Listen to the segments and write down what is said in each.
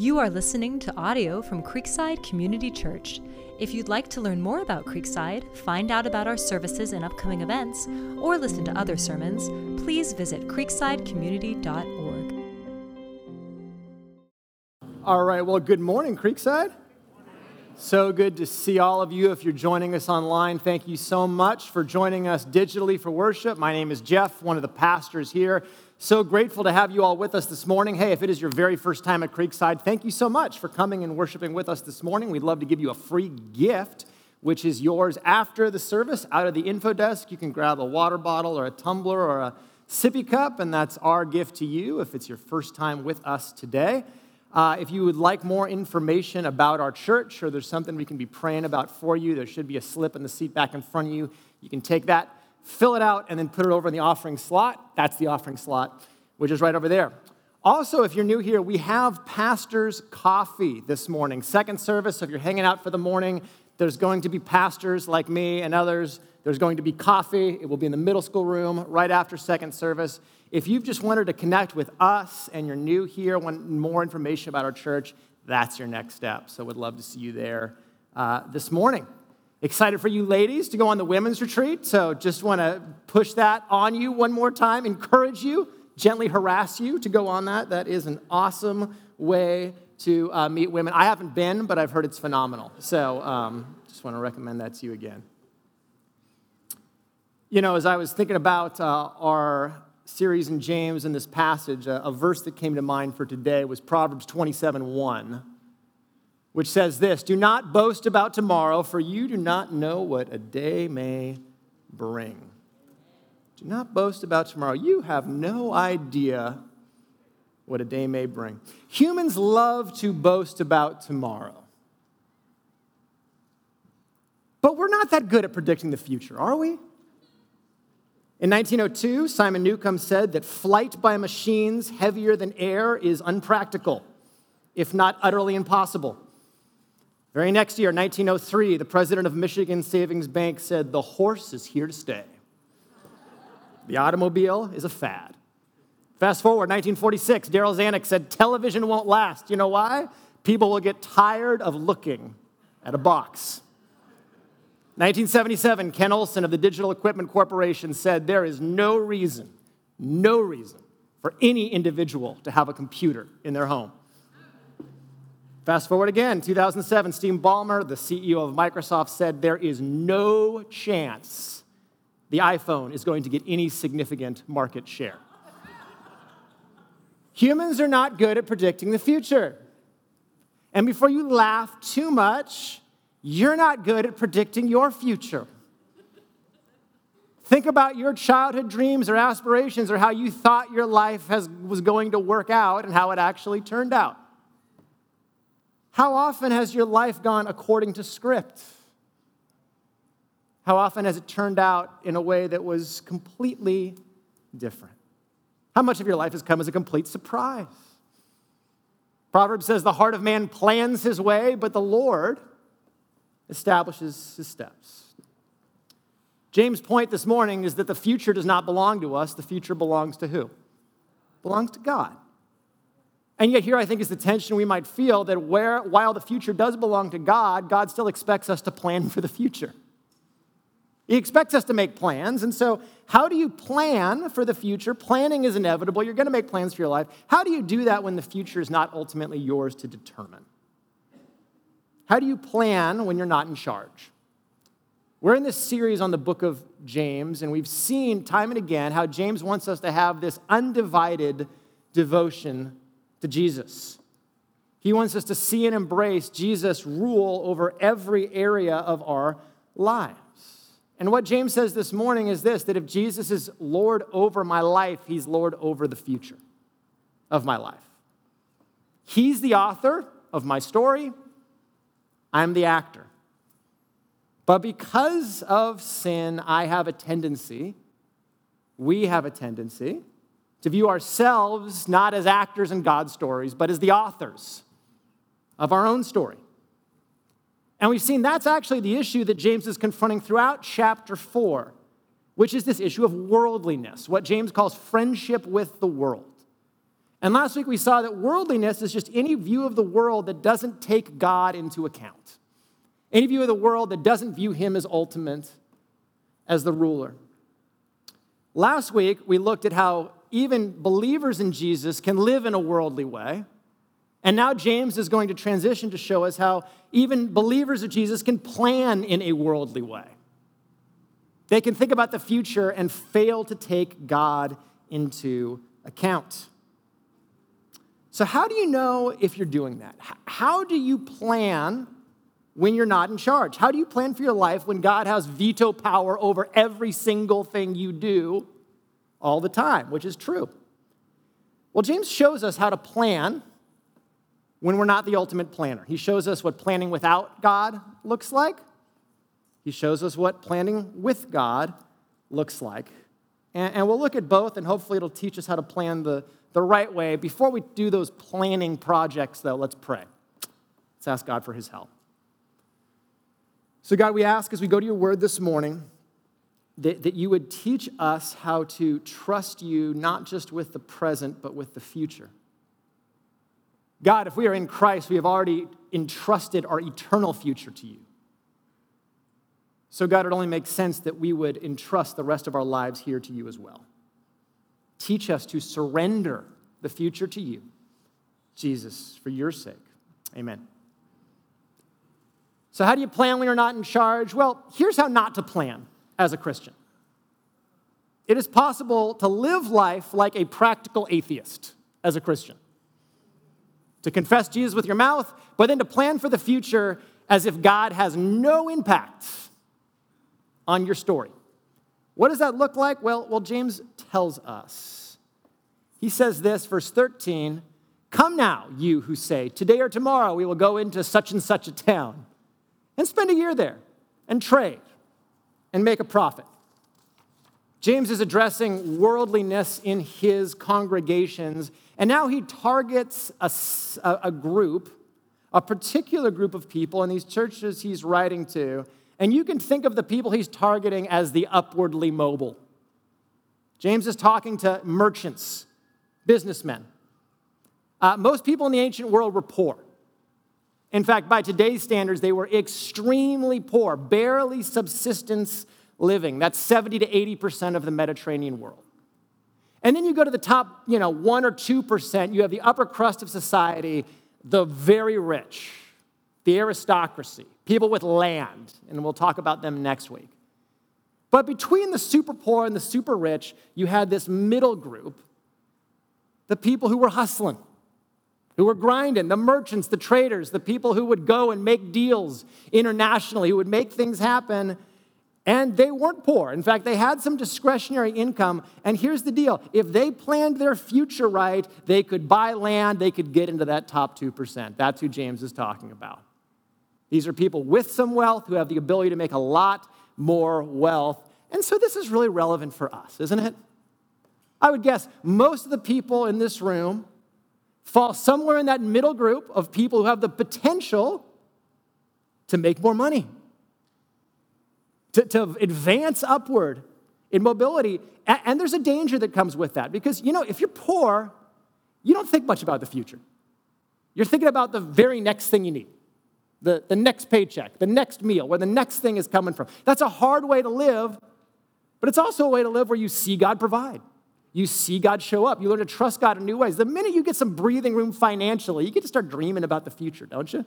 You are listening to audio from Creekside Community Church. If you'd like to learn more about Creekside, find out about our services and upcoming events, or listen to other sermons, please visit creeksidecommunity.org. All right, well, good morning, Creekside. So good to see all of you. If you're joining us online, thank you so much for joining us digitally for worship. My name is Jeff, one of the pastors here. So grateful to have you all with us this morning. Hey, if it is your very first time at Creekside, thank you so much for coming and worshiping with us this morning. We'd love to give you a free gift, which is yours after the service out of the info desk. You can grab a water bottle or a tumbler or a sippy cup, and that's our gift to you if it's your first time with us today. Uh, if you would like more information about our church or there's something we can be praying about for you, there should be a slip in the seat back in front of you. You can take that, fill it out, and then put it over in the offering slot. That's the offering slot, which is right over there. Also, if you're new here, we have pastor's coffee this morning. Second service, so if you're hanging out for the morning, there's going to be pastors like me and others. There's going to be coffee. It will be in the middle school room right after second service. If you've just wanted to connect with us and you're new here, want more information about our church, that's your next step. So, would love to see you there uh, this morning. Excited for you ladies to go on the women's retreat. So, just want to push that on you one more time, encourage you, gently harass you to go on that. That is an awesome way to uh, meet women. I haven't been, but I've heard it's phenomenal. So, um, just want to recommend that to you again. You know, as I was thinking about uh, our series in James in this passage, a, a verse that came to mind for today was Proverbs 27 1, which says this Do not boast about tomorrow, for you do not know what a day may bring. Do not boast about tomorrow. You have no idea what a day may bring. Humans love to boast about tomorrow. But we're not that good at predicting the future, are we? In 1902, Simon Newcomb said that flight by machines heavier than air is unpractical, if not utterly impossible. Very next year, 1903, the president of Michigan Savings Bank said, The horse is here to stay. The automobile is a fad. Fast forward, 1946, Darryl Zanuck said, Television won't last. You know why? People will get tired of looking at a box. 1977, Ken Olsen of the Digital Equipment Corporation said there is no reason, no reason for any individual to have a computer in their home. Fast forward again, 2007, Steve Ballmer, the CEO of Microsoft, said there is no chance the iPhone is going to get any significant market share. Humans are not good at predicting the future. And before you laugh too much, you're not good at predicting your future. Think about your childhood dreams or aspirations or how you thought your life has, was going to work out and how it actually turned out. How often has your life gone according to script? How often has it turned out in a way that was completely different? How much of your life has come as a complete surprise? Proverbs says, The heart of man plans his way, but the Lord establishes his steps. James' point this morning is that the future does not belong to us, the future belongs to who? belongs to God. And yet, here I think is the tension we might feel that where, while the future does belong to God, God still expects us to plan for the future. He expects us to make plans. And so, how do you plan for the future? Planning is inevitable. You're going to make plans for your life. How do you do that when the future is not ultimately yours to determine? How do you plan when you're not in charge? We're in this series on the book of James, and we've seen time and again how James wants us to have this undivided devotion to Jesus. He wants us to see and embrace Jesus' rule over every area of our lives. And what James says this morning is this that if Jesus is Lord over my life, he's Lord over the future of my life. He's the author of my story, I'm the actor. But because of sin, I have a tendency, we have a tendency, to view ourselves not as actors in God's stories, but as the authors of our own story. And we've seen that's actually the issue that James is confronting throughout chapter 4, which is this issue of worldliness, what James calls friendship with the world. And last week we saw that worldliness is just any view of the world that doesn't take God into account, any view of the world that doesn't view Him as ultimate, as the ruler. Last week we looked at how even believers in Jesus can live in a worldly way. And now James is going to transition to show us how even believers of Jesus can plan in a worldly way. They can think about the future and fail to take God into account. So, how do you know if you're doing that? How do you plan when you're not in charge? How do you plan for your life when God has veto power over every single thing you do all the time, which is true? Well, James shows us how to plan when we're not the ultimate planner. He shows us what planning without God looks like. He shows us what planning with God looks like. And, and, we'll look at both, and hopefully it'll teach us how to plan the, the right way. Before we do those planning projects, though, let's pray. Let's ask God for his help. So, God, we ask as we go to your word this morning that, that you would teach us how to trust you not just with the present, but with the future. God, if we are in Christ, we have already entrusted our eternal future to you. So, God, it only makes sense that we would entrust the rest of our lives here to you as well. Teach us to surrender the future to you, Jesus, for your sake. Amen. So, how do you plan when you're not in charge? Well, here's how not to plan as a Christian it is possible to live life like a practical atheist as a Christian to confess Jesus with your mouth, but then to plan for the future as if God has no impact on your story. What does that look like? Well, well, James tells us. He says this, verse 13 Come now, you who say, Today or tomorrow we will go into such and such a town and spend a year there and trade and make a profit. James is addressing worldliness in his congregations and now he targets a, a group, a particular group of people in these churches he's writing to. And you can think of the people he's targeting as the upwardly mobile. James is talking to merchants, businessmen. Uh, most people in the ancient world were poor. In fact, by today's standards, they were extremely poor, barely subsistence living. That's 70 to 80% of the Mediterranean world. And then you go to the top, you know, one or 2%, you have the upper crust of society, the very rich, the aristocracy, people with land, and we'll talk about them next week. But between the super poor and the super rich, you had this middle group, the people who were hustling, who were grinding, the merchants, the traders, the people who would go and make deals internationally, who would make things happen and they weren't poor. In fact, they had some discretionary income. And here's the deal if they planned their future right, they could buy land, they could get into that top 2%. That's who James is talking about. These are people with some wealth who have the ability to make a lot more wealth. And so this is really relevant for us, isn't it? I would guess most of the people in this room fall somewhere in that middle group of people who have the potential to make more money to, to advance upward in mobility. And, and there's a danger that comes with that because, you know, if you're poor, you don't think much about the future. You're thinking about the very next thing you need the, the next paycheck, the next meal, where the next thing is coming from. That's a hard way to live, but it's also a way to live where you see God provide. You see God show up. You learn to trust God in new ways. The minute you get some breathing room financially, you get to start dreaming about the future, don't you?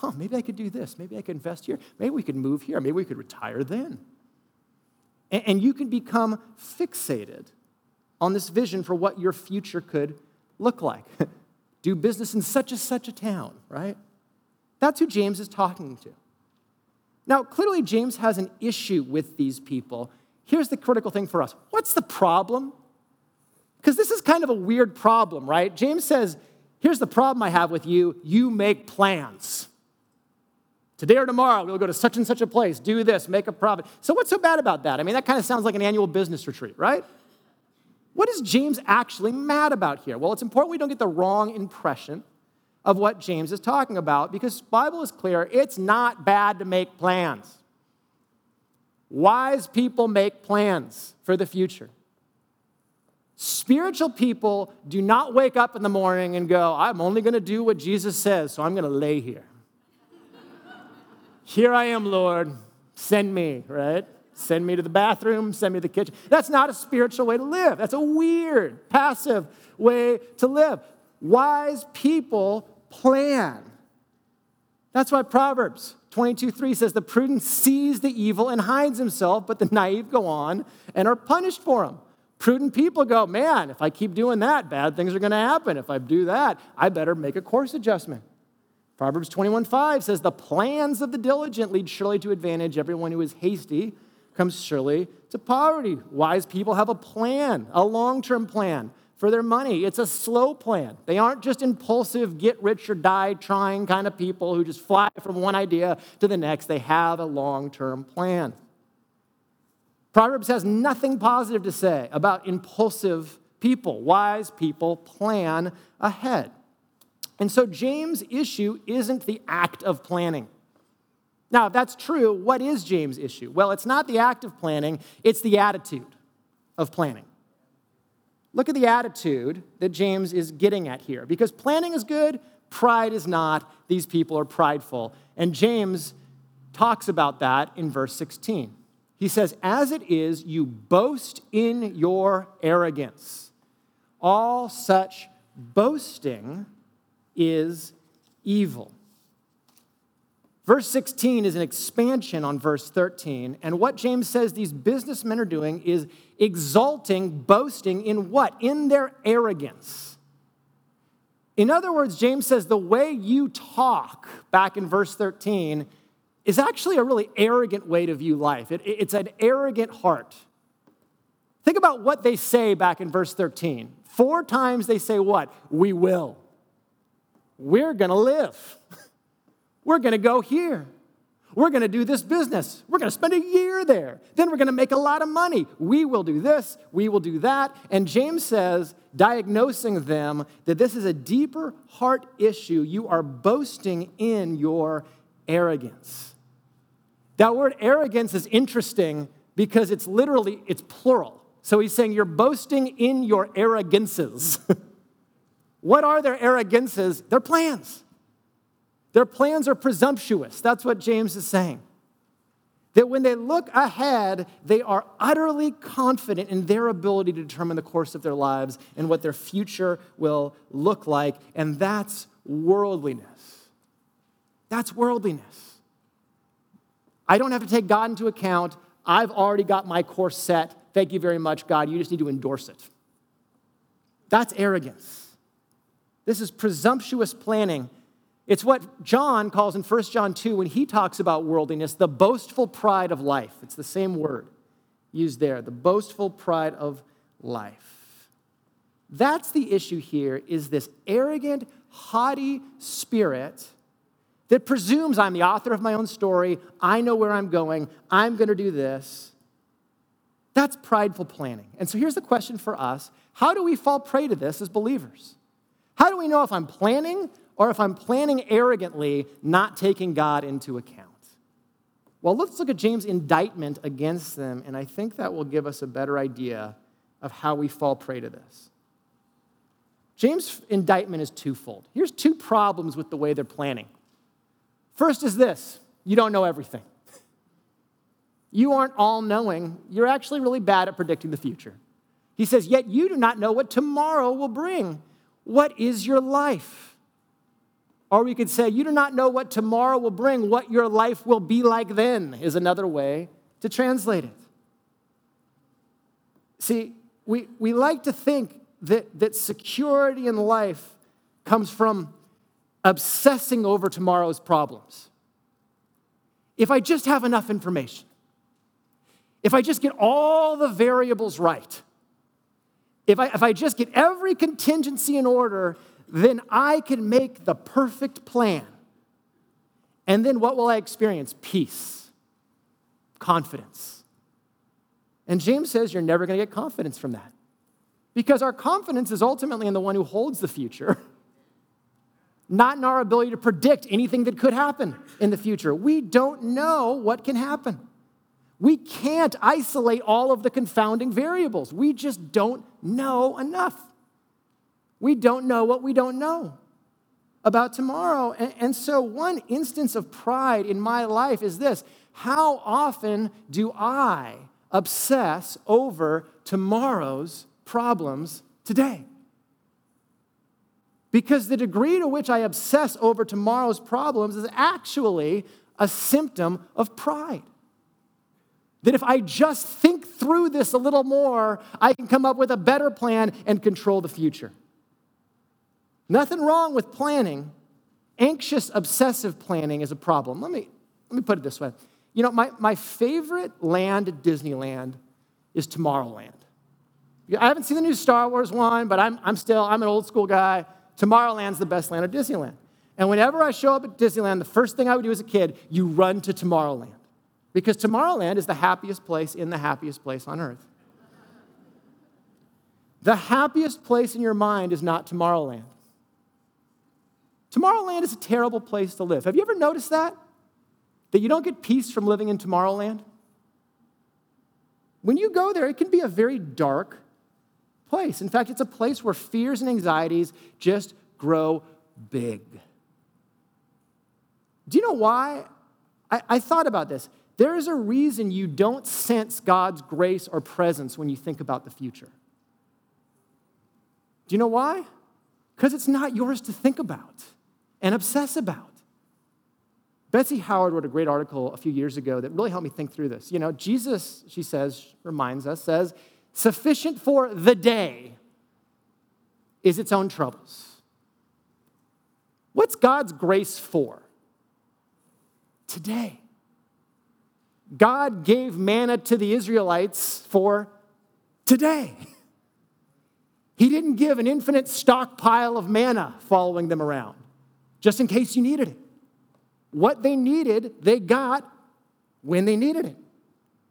huh, maybe I could do this. Maybe I could invest here. Maybe we could move here. Maybe we could retire then. And, and you can become fixated on this vision for what your future could look like. do business in such and such a town, right? That's who James is talking to. Now, clearly, James has an issue with these people. Here's the critical thing for us what's the problem? Because this is kind of a weird problem, right? James says, Here's the problem I have with you you make plans. Today or tomorrow, we'll go to such and such a place, do this, make a profit. So, what's so bad about that? I mean, that kind of sounds like an annual business retreat, right? What is James actually mad about here? Well, it's important we don't get the wrong impression of what James is talking about because Bible is clear, it's not bad to make plans. Wise people make plans for the future. Spiritual people do not wake up in the morning and go, I'm only going to do what Jesus says, so I'm going to lay here. here I am, Lord. Send me, right? Send me to the bathroom, send me to the kitchen. That's not a spiritual way to live. That's a weird, passive way to live. Wise people plan. That's why Proverbs 22 3 says, The prudent sees the evil and hides himself, but the naive go on and are punished for him. Prudent people go, man, if I keep doing that, bad things are going to happen. If I do that, I better make a course adjustment. Proverbs 21 5 says, The plans of the diligent lead surely to advantage. Everyone who is hasty comes surely to poverty. Wise people have a plan, a long term plan for their money. It's a slow plan. They aren't just impulsive, get rich or die trying kind of people who just fly from one idea to the next. They have a long term plan. Proverbs has nothing positive to say about impulsive people. Wise people plan ahead. And so James' issue isn't the act of planning. Now, if that's true, what is James' issue? Well, it's not the act of planning, it's the attitude of planning. Look at the attitude that James is getting at here. Because planning is good, pride is not. These people are prideful. And James talks about that in verse 16. He says, As it is, you boast in your arrogance. All such boasting is evil. Verse 16 is an expansion on verse 13. And what James says these businessmen are doing is exalting, boasting in what? In their arrogance. In other words, James says the way you talk, back in verse 13, is actually a really arrogant way to view life. It, it's an arrogant heart. Think about what they say back in verse 13. Four times they say, What? We will. We're going to live. We're going to go here. We're going to do this business. We're going to spend a year there. Then we're going to make a lot of money. We will do this. We will do that. And James says, diagnosing them, that this is a deeper heart issue. You are boasting in your arrogance. That word arrogance is interesting because it's literally it's plural. So he's saying you're boasting in your arrogances. what are their arrogances? Their plans. Their plans are presumptuous. That's what James is saying. That when they look ahead, they are utterly confident in their ability to determine the course of their lives and what their future will look like. And that's worldliness. That's worldliness. I don't have to take God into account. I've already got my course set. Thank you very much, God. You just need to endorse it. That's arrogance. This is presumptuous planning it's what John calls in 1 John 2 when he talks about worldliness, the boastful pride of life. It's the same word used there, the boastful pride of life. That's the issue here is this arrogant, haughty spirit that presumes I'm the author of my own story, I know where I'm going, I'm going to do this. That's prideful planning. And so here's the question for us How do we fall prey to this as believers? How do we know if I'm planning or if I'm planning arrogantly, not taking God into account. Well, let's look at James' indictment against them, and I think that will give us a better idea of how we fall prey to this. James' indictment is twofold. Here's two problems with the way they're planning. First is this you don't know everything. You aren't all knowing. You're actually really bad at predicting the future. He says, Yet you do not know what tomorrow will bring. What is your life? Or we could say, You do not know what tomorrow will bring. What your life will be like then is another way to translate it. See, we, we like to think that, that security in life comes from obsessing over tomorrow's problems. If I just have enough information, if I just get all the variables right, if I, if I just get every contingency in order, then I can make the perfect plan. And then what will I experience? Peace, confidence. And James says you're never going to get confidence from that. Because our confidence is ultimately in the one who holds the future, not in our ability to predict anything that could happen in the future. We don't know what can happen. We can't isolate all of the confounding variables. We just don't know enough. We don't know what we don't know about tomorrow. And, and, so, one instance of pride in my life is this How often do I obsess over tomorrow's problems today? Because the degree to which I obsess over tomorrow's problems is actually a symptom of pride. That if I just think through this a little more, I can come up with a better plan and control the future. Nothing wrong with planning. Anxious, obsessive planning is a problem. Let me, let me put it this way. You know, my, my favorite land at Disneyland is Tomorrowland. I haven't seen the new Star Wars one, but I'm, I'm still, I'm an old school guy. Tomorrowland's the best land at Disneyland. And whenever I show up at Disneyland, the first thing I would do as a kid, you run to Tomorrowland. Because Tomorrowland is the happiest place in the happiest place on earth. The happiest place in your mind is not Tomorrowland. Tomorrowland is a terrible place to live. Have you ever noticed that? That you don't get peace from living in Tomorrowland? When you go there, it can be a very dark place. In fact, it's a place where fears and anxieties just grow big. Do you know why? I, I thought about this. There is a reason you don't sense God's grace or presence when you think about the future. Do you know why? Because it's not yours to think about and obsess about. Betsy Howard wrote a great article a few years ago that really helped me think through this. You know, Jesus, she says, reminds us, says, sufficient for the day is its own troubles. What's God's grace for? Today. God gave manna to the Israelites for today. He didn't give an infinite stockpile of manna following them around, just in case you needed it. What they needed, they got when they needed it.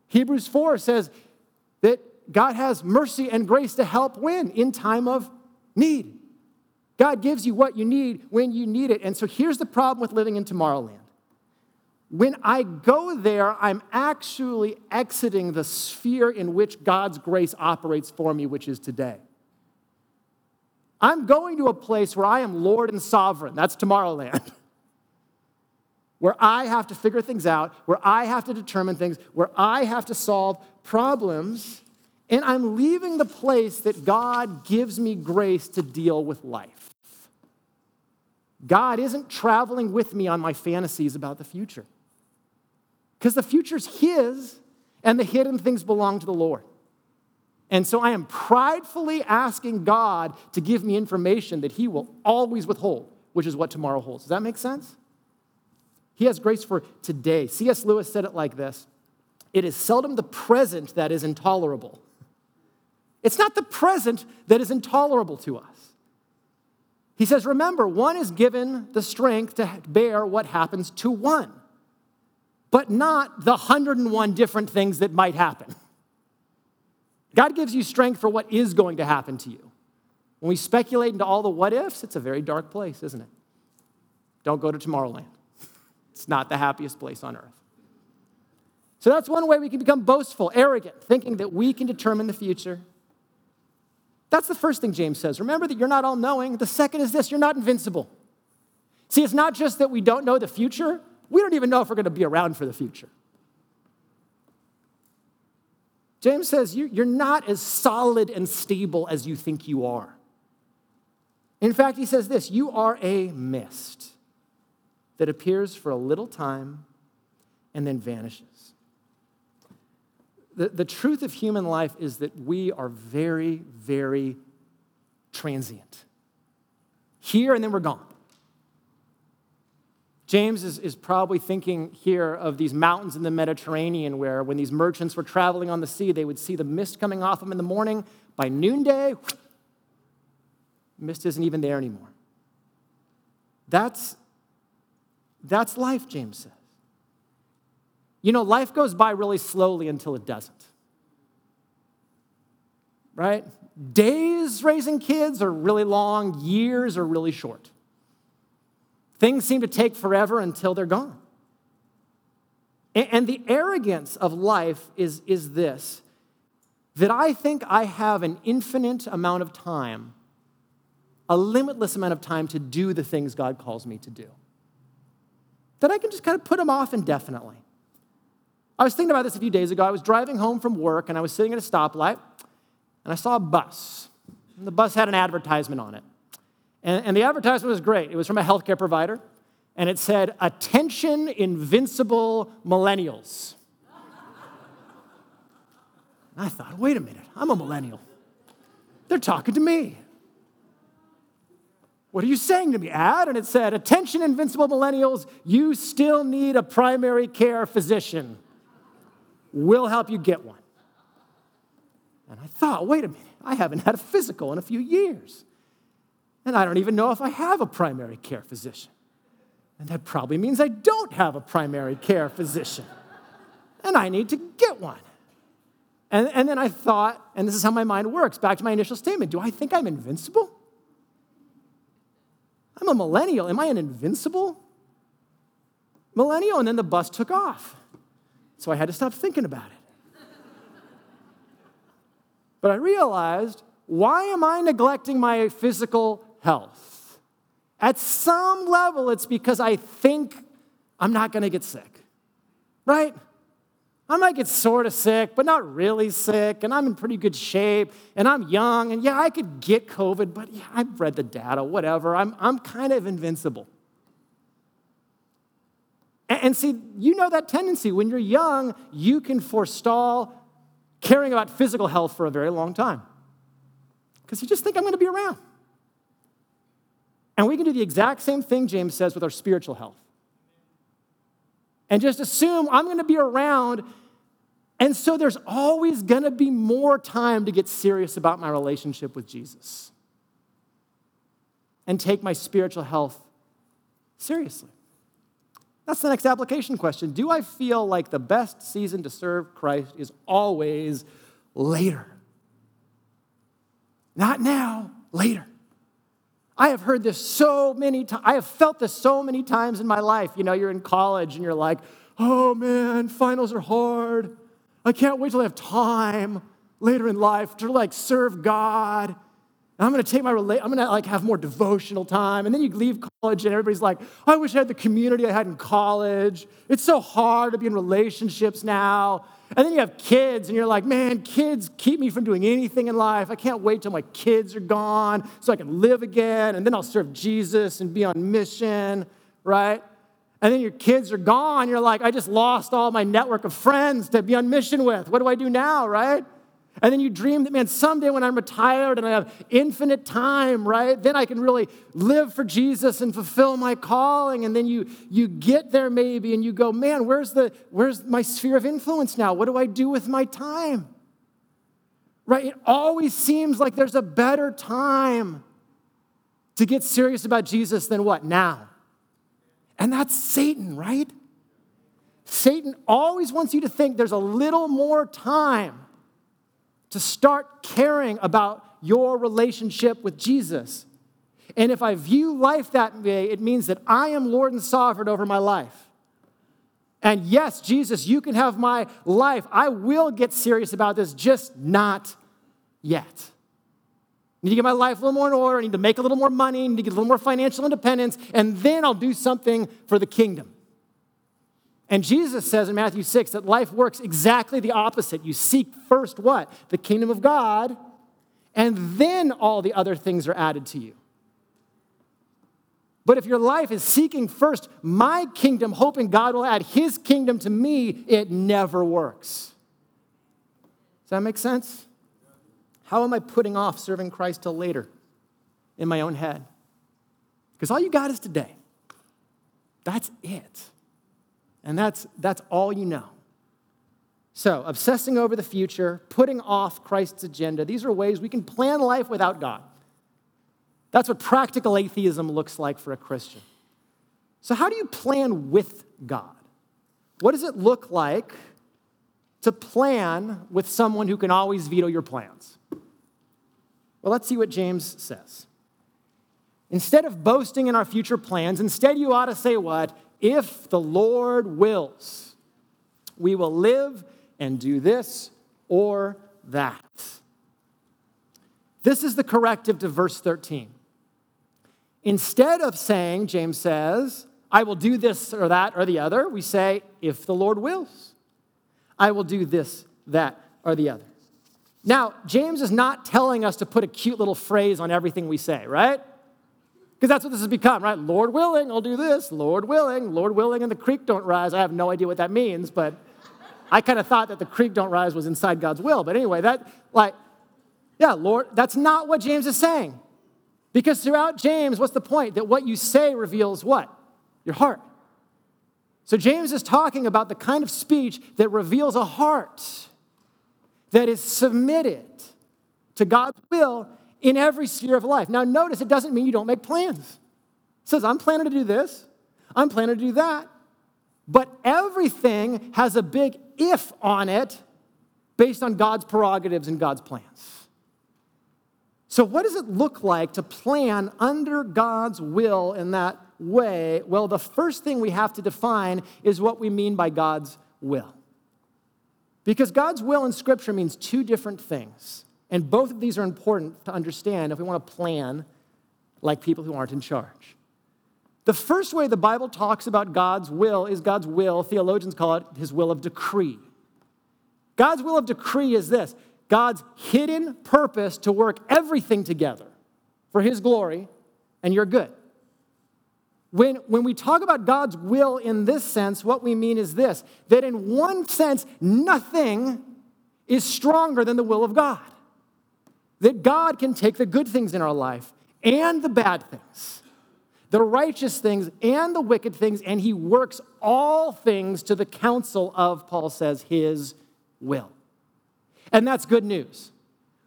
Hebrews 4 says that God has mercy and grace to help when? In time of need. God gives you what you need when you need it. And so here's the problem with living in Tomorrowland. When I go there, I'm actually exiting the sphere in which God's grace operates for me, which is today. I'm going to a place where I am Lord and sovereign. That's Tomorrowland. where I have to figure things out, where I have to determine things, where I have to solve problems. And I'm leaving the place that God gives me grace to deal with life. God isn't traveling with me on my fantasies about the future. Because the future's His, and the hidden things belong to the Lord. And so I am pridefully asking God to give me information that He will always withhold, which is what tomorrow holds. Does that make sense? He has grace for today. C.S. Lewis said it like this It is seldom the present that is intolerable, it's not the present that is intolerable to us. He says, Remember, one is given the strength to bear what happens to one, but not the 101 different things that might happen. God gives you strength for what is going to happen to you. When we speculate into all the what ifs, it's a very dark place, isn't it? Don't go to Tomorrowland. It's not the happiest place on earth. So that's one way we can become boastful, arrogant, thinking that we can determine the future. That's the first thing James says. Remember that you're not all knowing. The second is this you're not invincible. See, it's not just that we don't know the future, we don't even know if we're going to be around for the future. James says you're not as solid and stable as you think you are. In fact, he says this you are a mist that appears for a little time and then vanishes. The, the truth of human life is that we are very, very transient. Here and then we're gone. James is, is probably thinking here of these mountains in the Mediterranean where, when these merchants were traveling on the sea, they would see the mist coming off them in the morning. By noonday, mist isn't even there anymore. That's, that's life, James says. You know, life goes by really slowly until it doesn't. Right? Days raising kids are really long, years are really short. Things seem to take forever until they're gone. And the arrogance of life is, is this that I think I have an infinite amount of time, a limitless amount of time to do the things God calls me to do. That I can just kind of put them off indefinitely. I was thinking about this a few days ago. I was driving home from work and I was sitting at a stoplight and I saw a bus. And the bus had an advertisement on it. And, and the advertisement was great. It was from a healthcare provider and it said, Attention, invincible millennials. I thought, wait a minute, I'm a millennial. They're talking to me. What are you saying to me, ad? And it said, Attention, invincible millennials, you still need a primary care physician. We'll help you get one. And I thought, wait a minute, I haven't had a physical in a few years. And I don't even know if I have a primary care physician. And that probably means I don't have a primary care physician. And I need to get one. And, and then I thought, and this is how my mind works, back to my initial statement do I think I'm invincible? I'm a millennial. Am I an invincible millennial? And then the bus took off. So I had to stop thinking about it. But I realized why am I neglecting my physical health? At some level, it's because I think I'm not going to get sick, right? I might get sort of sick, but not really sick, and I'm in pretty good shape, and I'm young, and yeah, I could get COVID, but yeah, I've read the data, whatever. I'm, I'm kind of invincible. And, see, you know that tendency. When you're young, you can forestall caring about physical health for a very long time because you just think I'm going to be around. And we can do the exact same thing, James says, with our spiritual health. And just assume I'm going to be around. And so there's always going to be more time to get serious about my relationship with Jesus and take my spiritual health seriously. That's the next application question. Do I feel like the best season to serve Christ is always later? Not now, later. I have heard this so many times. I have felt this so many times in my life. You know, you're in college and you're like, oh man, finals are hard. I can't wait till I have time later in life to like serve God. And I'm gonna take my rela- I'm gonna like have more devotional time. And then you leave college and everybody's like, I wish I had the community I had in college. It's so hard to be in relationships now. And then you have kids, and you're like, man, kids keep me from doing anything in life. I can't wait till my kids are gone so I can live again, and then I'll serve Jesus and be on mission, right? And then your kids are gone. You're like, I just lost all my network of friends to be on mission with. What do I do now, right? And then you dream that, man, someday when I'm retired and I have infinite time, right, then I can really live for Jesus and fulfill my calling. And then you, you get there maybe and you go, man, where's, the, where's my sphere of influence now? What do I do with my time? Right? It always seems like there's a better time to get serious about Jesus than what? Now. And that's Satan, right? Satan always wants you to think there's a little more time to start caring about your relationship with Jesus. And if I view life that way, it means that I am Lord and sovereign over my life. And yes, Jesus, you can have my life. I will get serious about this, just not yet. I need to get my life a little more in order. I need to make a little more money. I need to get a little more financial independence. And then I'll do something for the kingdom. And Jesus says in Matthew 6 that life works exactly the opposite. You seek first what? The kingdom of God, and then all the other things are added to you. But if your life is seeking first my kingdom, hoping God will add his kingdom to me, it never works. Does that make sense? How am I putting off serving Christ till later in my own head? Because all you got is today. That's it. And that's, that's all you know. So, obsessing over the future, putting off Christ's agenda, these are ways we can plan life without God. That's what practical atheism looks like for a Christian. So, how do you plan with God? What does it look like to plan with someone who can always veto your plans? Well, let's see what James says. Instead of boasting in our future plans, instead you ought to say what? If the Lord wills. We will live and do this or that. This is the corrective to verse 13. Instead of saying, James says, I will do this or that or the other, we say, if the Lord wills, I will do this, that, or the other. Now, James is not telling us to put a cute little phrase on everything we say, right? Because that's what this has become, right? Lord willing, I'll do this. Lord willing, Lord willing, and the creek don't rise. I have no idea what that means, but I kind of thought that the creek don't rise was inside God's will. But anyway, that, like, yeah, Lord, that's not what James is saying. Because throughout James, what's the point? That what you say reveals what? Your heart. So James is talking about the kind of speech that reveals a heart that is submitted to God's will in every sphere of life. Now, notice it doesn't mean you don't make plans. It says, I'm planning to do this, I'm planning to do that. But everything has a big if on it based on God's prerogatives and God's plans. So, what does it look like to plan under God's will in that way? Well, the first thing we have to define is what we mean by God's will. Because God's will in Scripture means two different things. And both of these are important to understand if we want to plan like people who aren't in charge. The first way the Bible talks about God's will is God's will, theologians call it his will of decree. God's will of decree is this God's hidden purpose to work everything together for his glory and your good. When, when we talk about God's will in this sense, what we mean is this that in one sense, nothing is stronger than the will of God. That God can take the good things in our life and the bad things, the righteous things and the wicked things, and He works all things to the counsel of, Paul says, His will. And that's good news.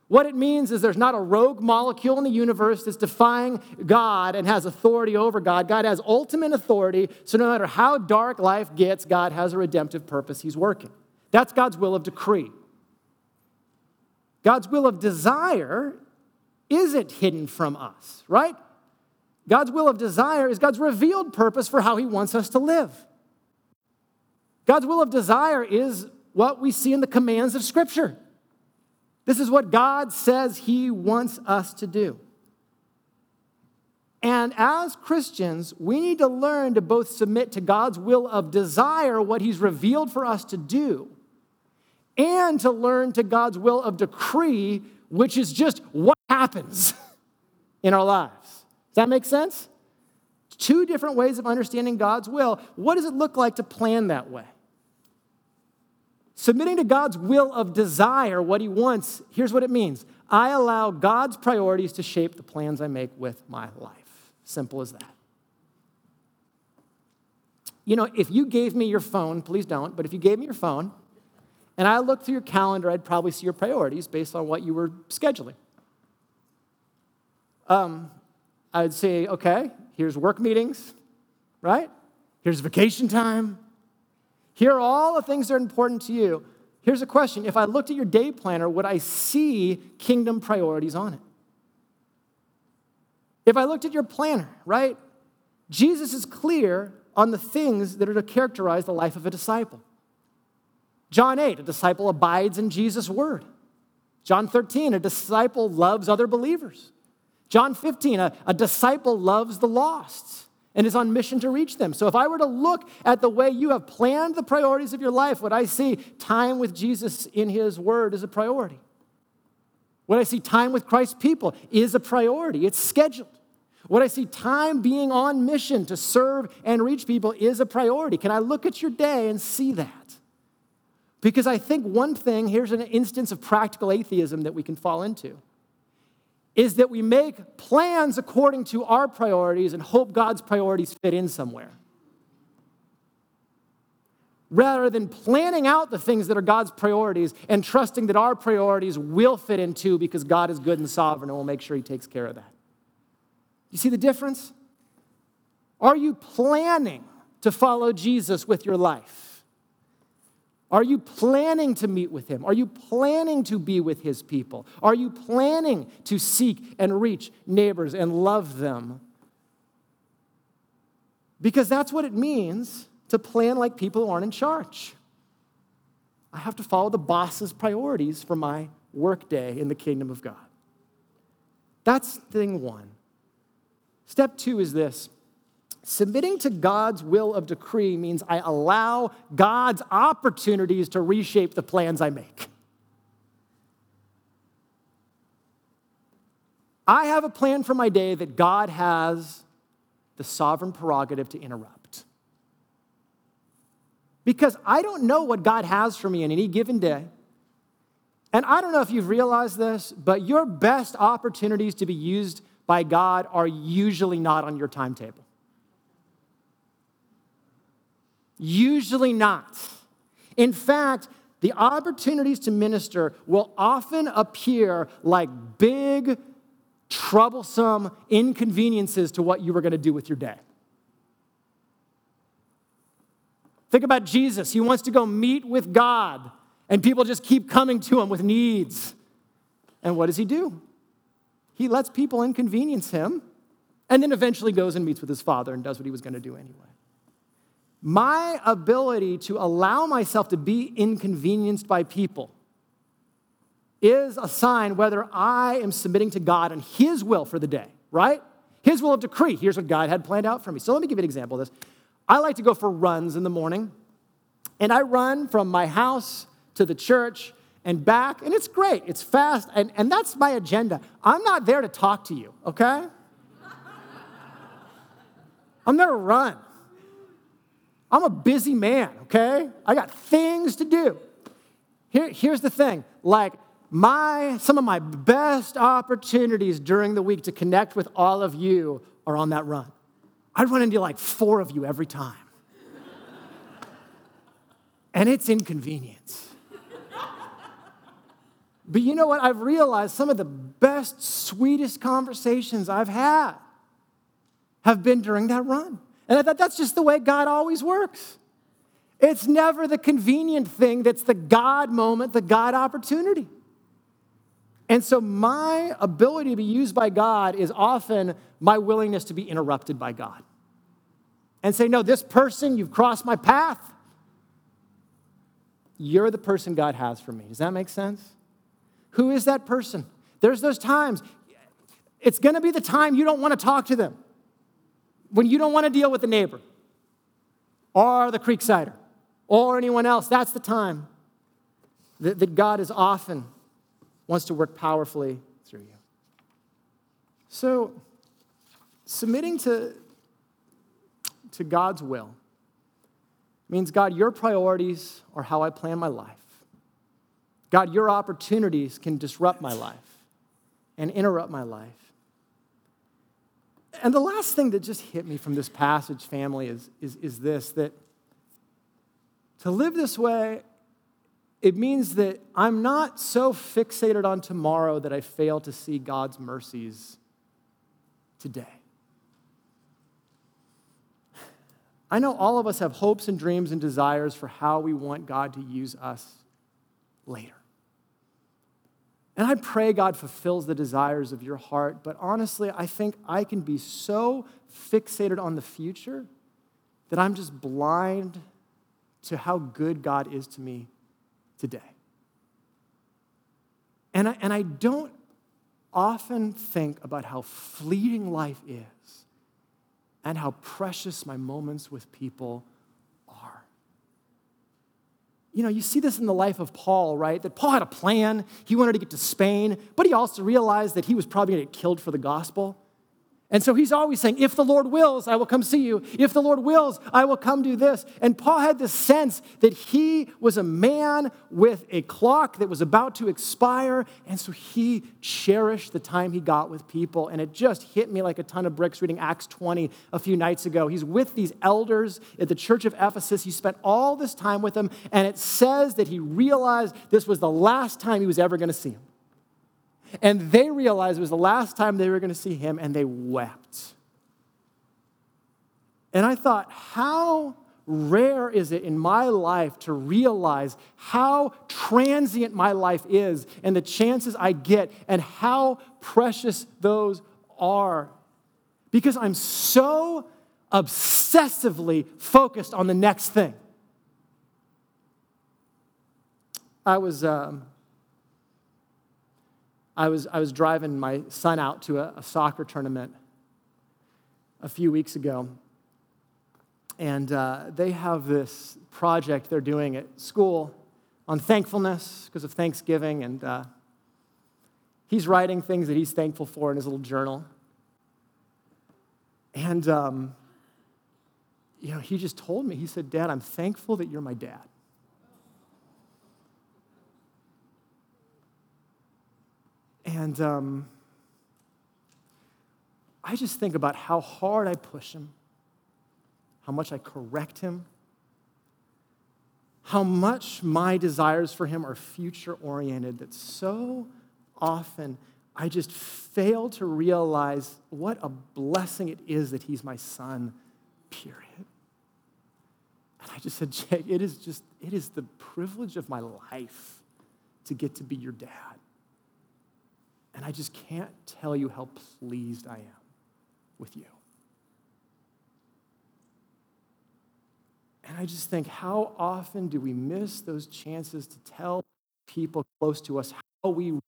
What it means is there's not a rogue molecule in the universe that's defying God and has authority over God. God has ultimate authority, so no matter how dark life gets, God has a redemptive purpose He's working. That's God's will of decree. God's will of desire isn't hidden from us, right? God's will of desire is God's revealed purpose for how He wants us to live. God's will of desire is what we see in the commands of Scripture. This is what God says He wants us to do. And as Christians, we need to learn to both submit to God's will of desire, what He's revealed for us to do, and to learn to God's will of decree, which is just what happens in our lives. Does that make sense? Two different ways of understanding God's will. What does it look like to plan that way? Submitting to God's will of desire, what He wants, here's what it means I allow God's priorities to shape the plans I make with my life. Simple as that. You know, if you gave me your phone, please don't, but if you gave me your phone and I looked through your calendar, I'd probably see your priorities based on what you were scheduling. Um, I'd say, okay, here's work meetings, right? Here's vacation time. Here are all the things that are important to you. Here's a question If I looked at your day planner, would I see kingdom priorities on it? If I looked at your planner, right? Jesus is clear on the things that are to characterize the life of a disciple. John 8, a disciple abides in Jesus' word. John 13, a disciple loves other believers. John 15, a, a disciple loves the lost and is on mission to reach them. So if I were to look at the way you have planned the priorities of your life, would I see time with Jesus in his word as a priority? Would I see time with Christ's people is a priority? It's scheduled. Would I see time being on mission to serve and reach people is a priority? Can I look at your day and see that? Because I think one thing, here's an instance of practical atheism that we can fall into is that we make plans according to our priorities and hope God's priorities fit in somewhere. Rather than planning out the things that are God's priorities and trusting that our priorities will fit in too because God is good and sovereign and will make sure He takes care of that. You see the difference? Are you planning to follow Jesus with your life? Are you planning to meet with him? Are you planning to be with his people? Are you planning to seek and reach neighbors and love them? Because that's what it means to plan like people who aren't in charge. I have to follow the boss's priorities for my workday in the kingdom of God. That's thing one. Step two is this submitting to God's will of decree means I allow God's opportunities to reshape the plans I make. I have a plan for my day that God has the sovereign prerogative to interrupt. Because I don't know what God has for me in any given day. And I don't know if you've realized this, but your best opportunities to be used by God are usually not on your timetable. Usually not. In fact, the opportunities to minister will often appear like big, troublesome inconveniences to what you were going to do with your day. Think about Jesus. He wants to go meet with God and people just keep coming to him with needs. And what does he do? He lets people inconvenience him and then eventually goes and meets with his father and does what he was going to do anyway. My ability to allow myself to be inconvenienced by people is a sign whether I am submitting to God and His will for the day, right? His will of decree. Here's what God had planned out for me. So let me give you an example of this. I like to go for runs in the morning, and I run from my house to the church and back, and it's great. It's fast, and, and that's my agenda. I'm not there to talk to you, okay? I'm there to run. I'm a busy man, okay? I got things to do. Here, here's the thing like, my, some of my best opportunities during the week to connect with all of you are on that run. I run into like four of you every time. and it's inconvenience. But you know what? I've realized some of the best, sweetest conversations I've had have been during that run. And I thought that's just the way God always works. It's never the convenient thing that's the God moment, the God opportunity. And so, my ability to be used by God is often my willingness to be interrupted by God and say, No, this person, you've crossed my path. You're the person God has for me. Does that make sense? Who is that person? There's those times. It's going to be the time you don't want to talk to them, when you don't want to deal with the neighbor or the Creeksider or anyone else. That's the time that, that God is often wants to work powerfully through you. So, submitting to, to God's will means, God, your priorities are how I plan my life. God, your opportunities can disrupt my life and interrupt my life. And the last thing that just hit me from this passage, family, is, is, is this that to live this way, it means that I'm not so fixated on tomorrow that I fail to see God's mercies today. I know all of us have hopes and dreams and desires for how we want God to use us later. And I pray God fulfills the desires of your heart, but honestly, I think I can be so fixated on the future that I'm just blind to how good God is to me today. And I, and I don't often think about how fleeting life is and how precious my moments with people you know, you see this in the life of Paul, right? That Paul had a plan. He wanted to get to Spain, but he also realized that he was probably going to get killed for the gospel. And so he's always saying, If the Lord wills, I will come see you. If the Lord wills, I will come do this. And Paul had this sense that he was a man with a clock that was about to expire. And so he cherished the time he got with people. And it just hit me like a ton of bricks reading Acts 20 a few nights ago. He's with these elders at the church of Ephesus. He spent all this time with them. And it says that he realized this was the last time he was ever going to see him. And they realized it was the last time they were going to see him, and they wept. And I thought, how rare is it in my life to realize how transient my life is and the chances I get and how precious those are. Because I'm so obsessively focused on the next thing. I was, um, I was, I was driving my son out to a, a soccer tournament a few weeks ago. And uh, they have this project they're doing at school on thankfulness because of Thanksgiving. And uh, he's writing things that he's thankful for in his little journal. And, um, you know, he just told me, he said, Dad, I'm thankful that you're my dad. And um, I just think about how hard I push him, how much I correct him, how much my desires for him are future oriented, that so often I just fail to realize what a blessing it is that he's my son, period. And I just said, Jake, it is just, it is the privilege of my life to get to be your dad. And I just can't tell you how pleased I am with you. And I just think, how often do we miss those chances to tell people close to us how we really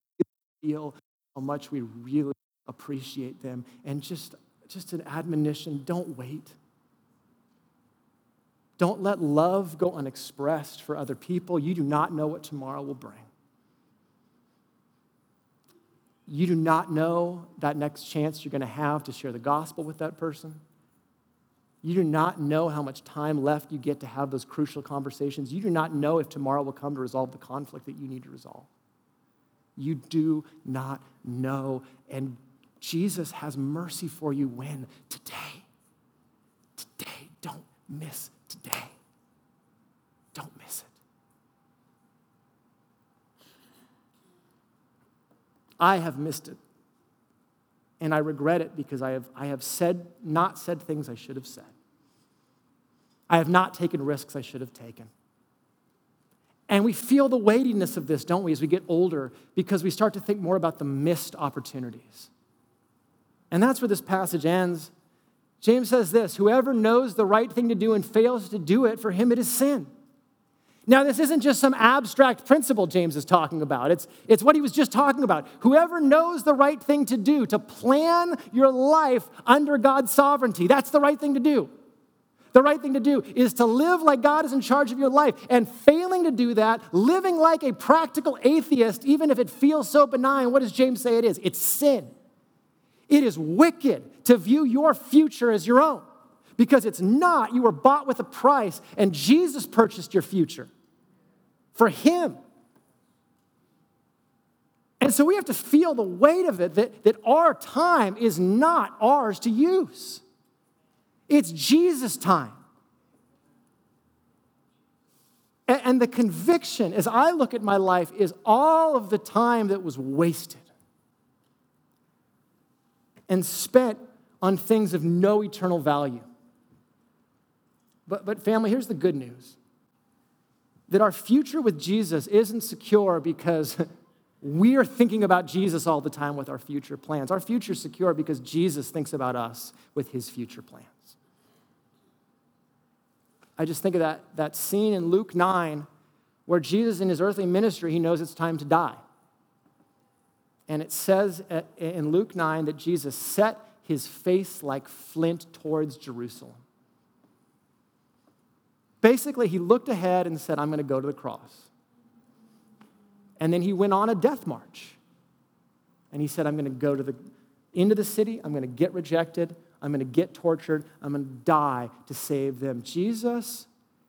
feel, how much we really appreciate them? And just, just an admonition don't wait. Don't let love go unexpressed for other people. You do not know what tomorrow will bring. You do not know that next chance you're going to have to share the gospel with that person. You do not know how much time left you get to have those crucial conversations. You do not know if tomorrow will come to resolve the conflict that you need to resolve. You do not know. And Jesus has mercy for you when? Today. Today. Don't miss today. Don't miss it. I have missed it. And I regret it because I have, I have said, not said things I should have said. I have not taken risks I should have taken. And we feel the weightiness of this, don't we, as we get older, because we start to think more about the missed opportunities. And that's where this passage ends. James says this Whoever knows the right thing to do and fails to do it, for him it is sin. Now, this isn't just some abstract principle James is talking about. It's, it's what he was just talking about. Whoever knows the right thing to do, to plan your life under God's sovereignty, that's the right thing to do. The right thing to do is to live like God is in charge of your life. And failing to do that, living like a practical atheist, even if it feels so benign, what does James say it is? It's sin. It is wicked to view your future as your own because it's not. You were bought with a price, and Jesus purchased your future for Him. And so we have to feel the weight of it that, that our time is not ours to use, it's Jesus' time. And, and the conviction, as I look at my life, is all of the time that was wasted and spent on things of no eternal value. But, but family, here's the good news that our future with Jesus isn't secure because we are thinking about Jesus all the time with our future plans. Our future is secure because Jesus thinks about us with his future plans. I just think of that, that scene in Luke 9 where Jesus, in his earthly ministry, he knows it's time to die. And it says in Luke 9 that Jesus set his face like flint towards Jerusalem. Basically, he looked ahead and said, I'm going to go to the cross. And then he went on a death march. And he said, I'm going to go to the into the city, I'm going to get rejected, I'm going to get tortured, I'm going to die to save them. Jesus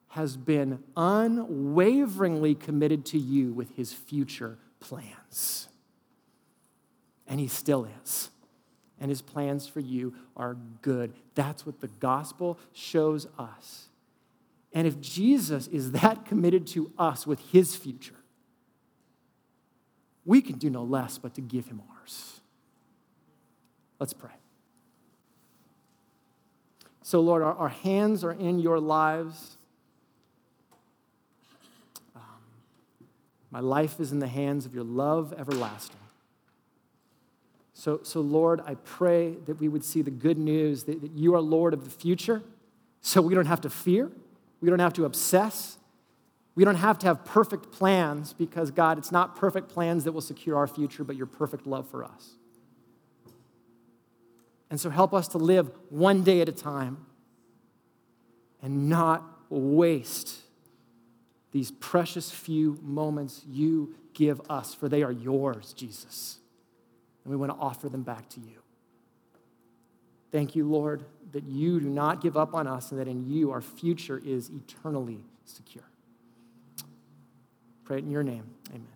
has been unwaveringly committed to you with his future plans. And he still is. And his plans for you are good. That's what the gospel shows us. And if Jesus is that committed to us with his future, we can do no less but to give him ours. Let's pray. So, Lord, our, our hands are in your lives. Um, my life is in the hands of your love everlasting. So, so, Lord, I pray that we would see the good news that, that you are Lord of the future, so we don't have to fear. We don't have to obsess. We don't have to have perfect plans because, God, it's not perfect plans that will secure our future, but your perfect love for us. And so help us to live one day at a time and not waste these precious few moments you give us, for they are yours, Jesus. And we want to offer them back to you. Thank you, Lord, that you do not give up on us and that in you our future is eternally secure. Pray it in your name. Amen.